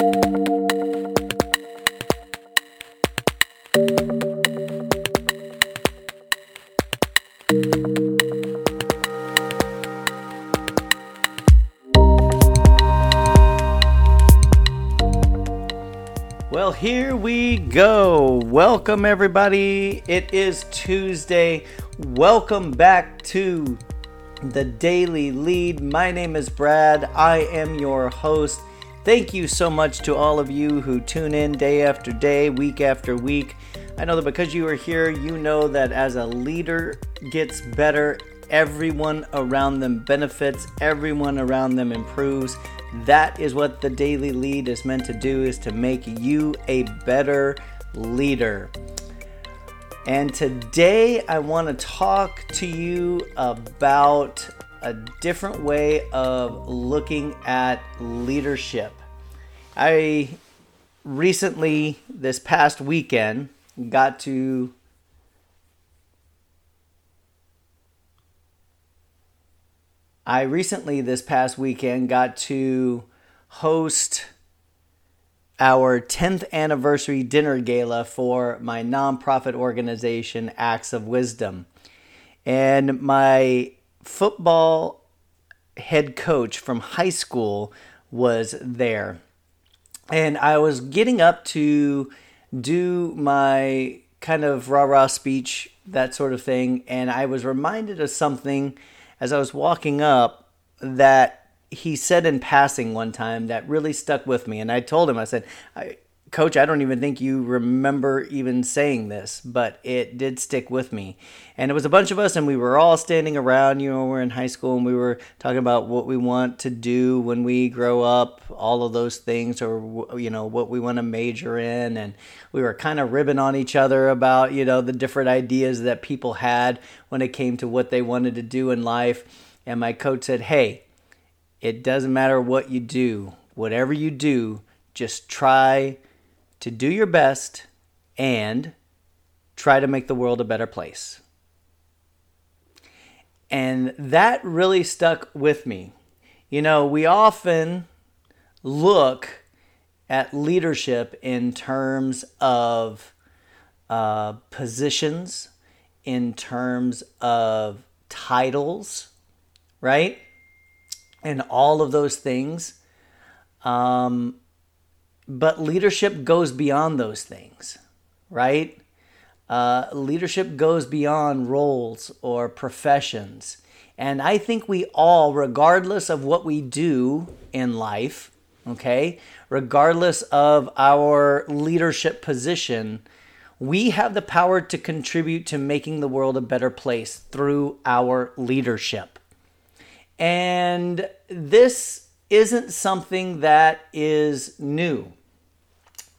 Well, here we go. Welcome, everybody. It is Tuesday. Welcome back to the Daily Lead. My name is Brad. I am your host. Thank you so much to all of you who tune in day after day, week after week. I know that because you are here, you know that as a leader gets better, everyone around them benefits, everyone around them improves. That is what the daily lead is meant to do is to make you a better leader. And today I want to talk to you about a different way of looking at leadership. I recently this past weekend got to I recently, this past weekend, got to host our 10th anniversary dinner gala for my nonprofit organization, Acts of Wisdom. And my football head coach from high school was there. And I was getting up to do my kind of rah rah speech, that sort of thing. And I was reminded of something as I was walking up that he said in passing one time that really stuck with me. And I told him, I said, I, Coach, I don't even think you remember even saying this, but it did stick with me. And it was a bunch of us, and we were all standing around. You know, we're in high school, and we were talking about what we want to do when we grow up, all of those things, or, you know, what we want to major in. And we were kind of ribbing on each other about, you know, the different ideas that people had when it came to what they wanted to do in life. And my coach said, Hey, it doesn't matter what you do, whatever you do, just try to do your best and try to make the world a better place. And that really stuck with me. You know, we often look at leadership in terms of uh, positions, in terms of titles, right? And all of those things. Um, but leadership goes beyond those things, right? Uh, leadership goes beyond roles or professions. And I think we all, regardless of what we do in life, okay, regardless of our leadership position, we have the power to contribute to making the world a better place through our leadership. And this isn't something that is new.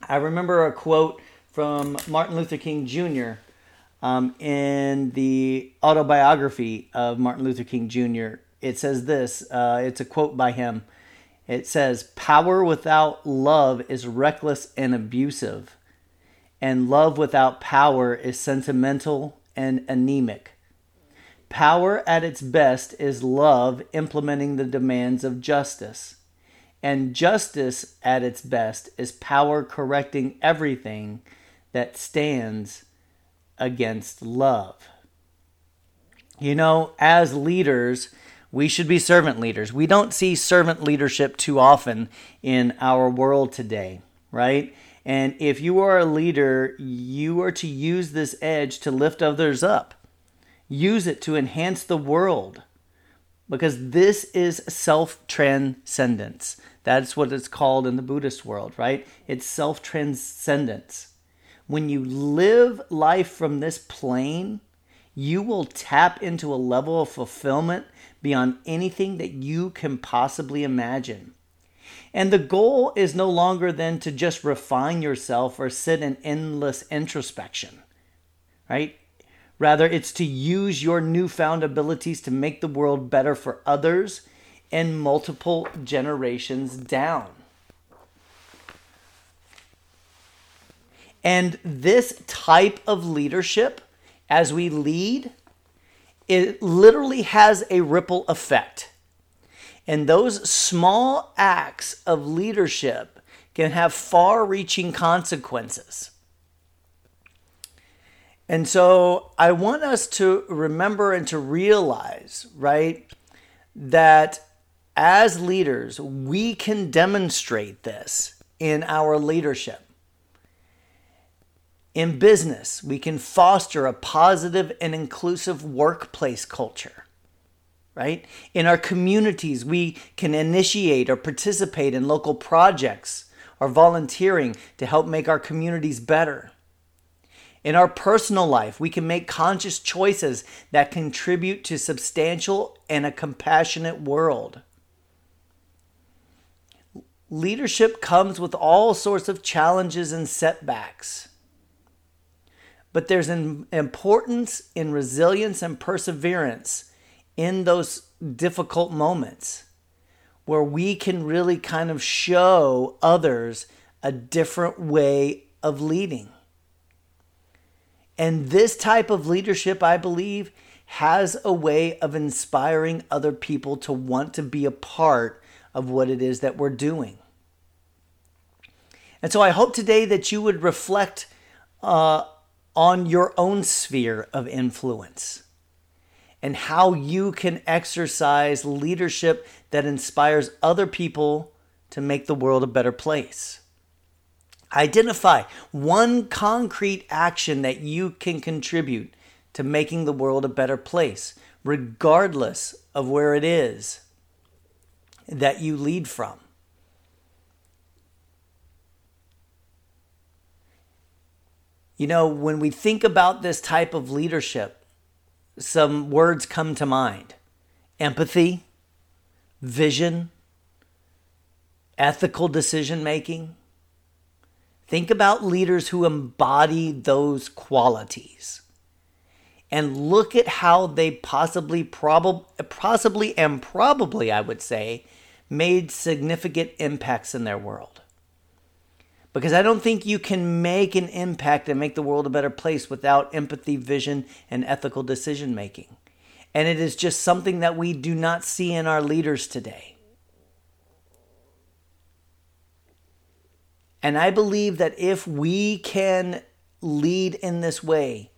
I remember a quote from Martin Luther King Jr. Um, in the autobiography of Martin Luther King Jr. It says this uh, it's a quote by him. It says, Power without love is reckless and abusive, and love without power is sentimental and anemic. Power at its best is love implementing the demands of justice. And justice at its best is power correcting everything that stands against love. You know, as leaders, we should be servant leaders. We don't see servant leadership too often in our world today, right? And if you are a leader, you are to use this edge to lift others up. Use it to enhance the world because this is self transcendence. That's what it's called in the Buddhist world, right? It's self transcendence. When you live life from this plane, you will tap into a level of fulfillment beyond anything that you can possibly imagine. And the goal is no longer then to just refine yourself or sit in endless introspection, right? Rather, it's to use your newfound abilities to make the world better for others and multiple generations down. And this type of leadership, as we lead, it literally has a ripple effect. And those small acts of leadership can have far reaching consequences. And so I want us to remember and to realize, right, that as leaders, we can demonstrate this in our leadership. In business, we can foster a positive and inclusive workplace culture, right? In our communities, we can initiate or participate in local projects or volunteering to help make our communities better. In our personal life, we can make conscious choices that contribute to substantial and a compassionate world. Leadership comes with all sorts of challenges and setbacks. But there's an importance in resilience and perseverance in those difficult moments where we can really kind of show others a different way of leading. And this type of leadership, I believe, has a way of inspiring other people to want to be a part of what it is that we're doing. And so I hope today that you would reflect uh, on your own sphere of influence and how you can exercise leadership that inspires other people to make the world a better place. Identify one concrete action that you can contribute to making the world a better place, regardless of where it is that you lead from. You know, when we think about this type of leadership, some words come to mind empathy, vision, ethical decision making. Think about leaders who embody those qualities and look at how they possibly, prob- possibly, and probably, I would say, made significant impacts in their world because I don't think you can make an impact and make the world a better place without empathy, vision, and ethical decision making. And it is just something that we do not see in our leaders today. And I believe that if we can lead in this way,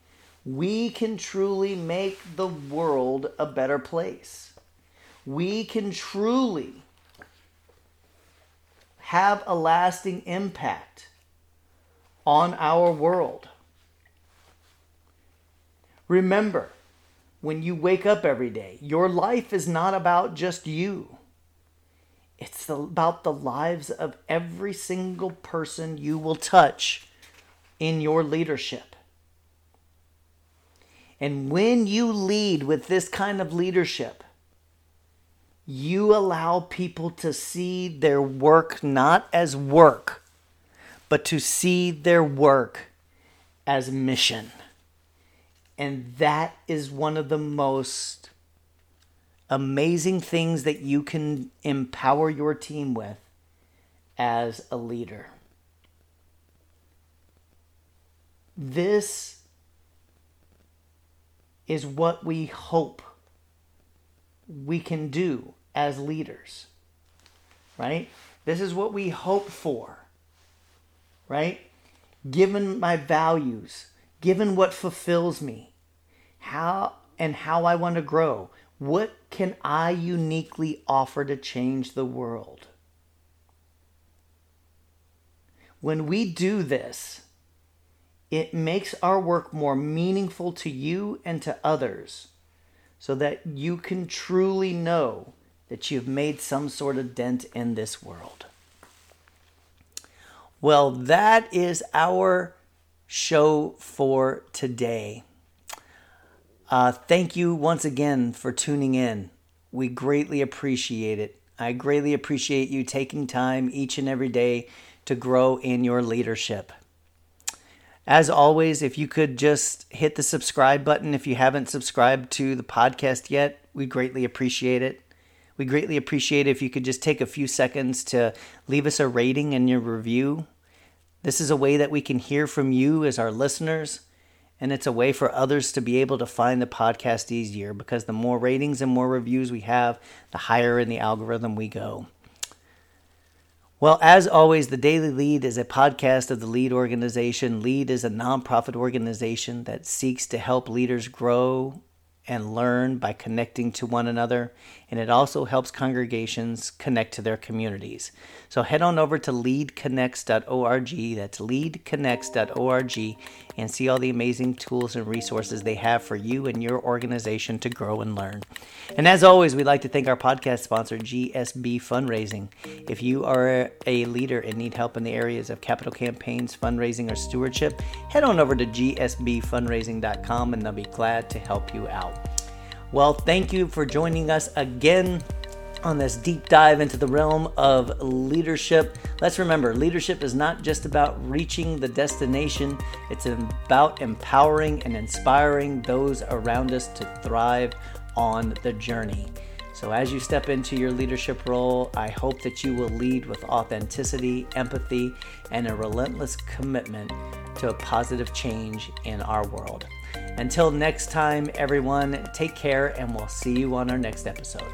we can truly make the world a better place. We can truly have a lasting impact on our world. Remember, when you wake up every day, your life is not about just you. It's about the lives of every single person you will touch in your leadership. And when you lead with this kind of leadership, you allow people to see their work not as work, but to see their work as mission. And that is one of the most amazing things that you can empower your team with as a leader. This is what we hope we can do as leaders, right? This is what we hope for, right? Given my values, given what fulfills me, how and how I want to grow, what can I uniquely offer to change the world? When we do this, it makes our work more meaningful to you and to others so that you can truly know that you've made some sort of dent in this world. Well, that is our show for today. Uh, thank you once again for tuning in. We greatly appreciate it. I greatly appreciate you taking time each and every day to grow in your leadership. As always, if you could just hit the subscribe button if you haven't subscribed to the podcast yet, we greatly appreciate it. We greatly appreciate if you could just take a few seconds to leave us a rating and your review. This is a way that we can hear from you as our listeners, and it's a way for others to be able to find the podcast easier because the more ratings and more reviews we have, the higher in the algorithm we go. Well, as always, the Daily Lead is a podcast of the Lead organization. Lead is a nonprofit organization that seeks to help leaders grow and learn by connecting to one another, and it also helps congregations connect to their communities. So head on over to leadconnects.org, that's leadconnects.org, and see all the amazing tools and resources they have for you and your organization to grow and learn. And as always, we'd like to thank our podcast sponsor, GSB Fundraising. If you are a leader and need help in the areas of capital campaigns, fundraising, or stewardship, head on over to gsbfundraising.com and they'll be glad to help you out. Well, thank you for joining us again on this deep dive into the realm of leadership. Let's remember leadership is not just about reaching the destination, it's about empowering and inspiring those around us to thrive on the journey. So, as you step into your leadership role, I hope that you will lead with authenticity, empathy, and a relentless commitment to a positive change in our world. Until next time, everyone, take care, and we'll see you on our next episode.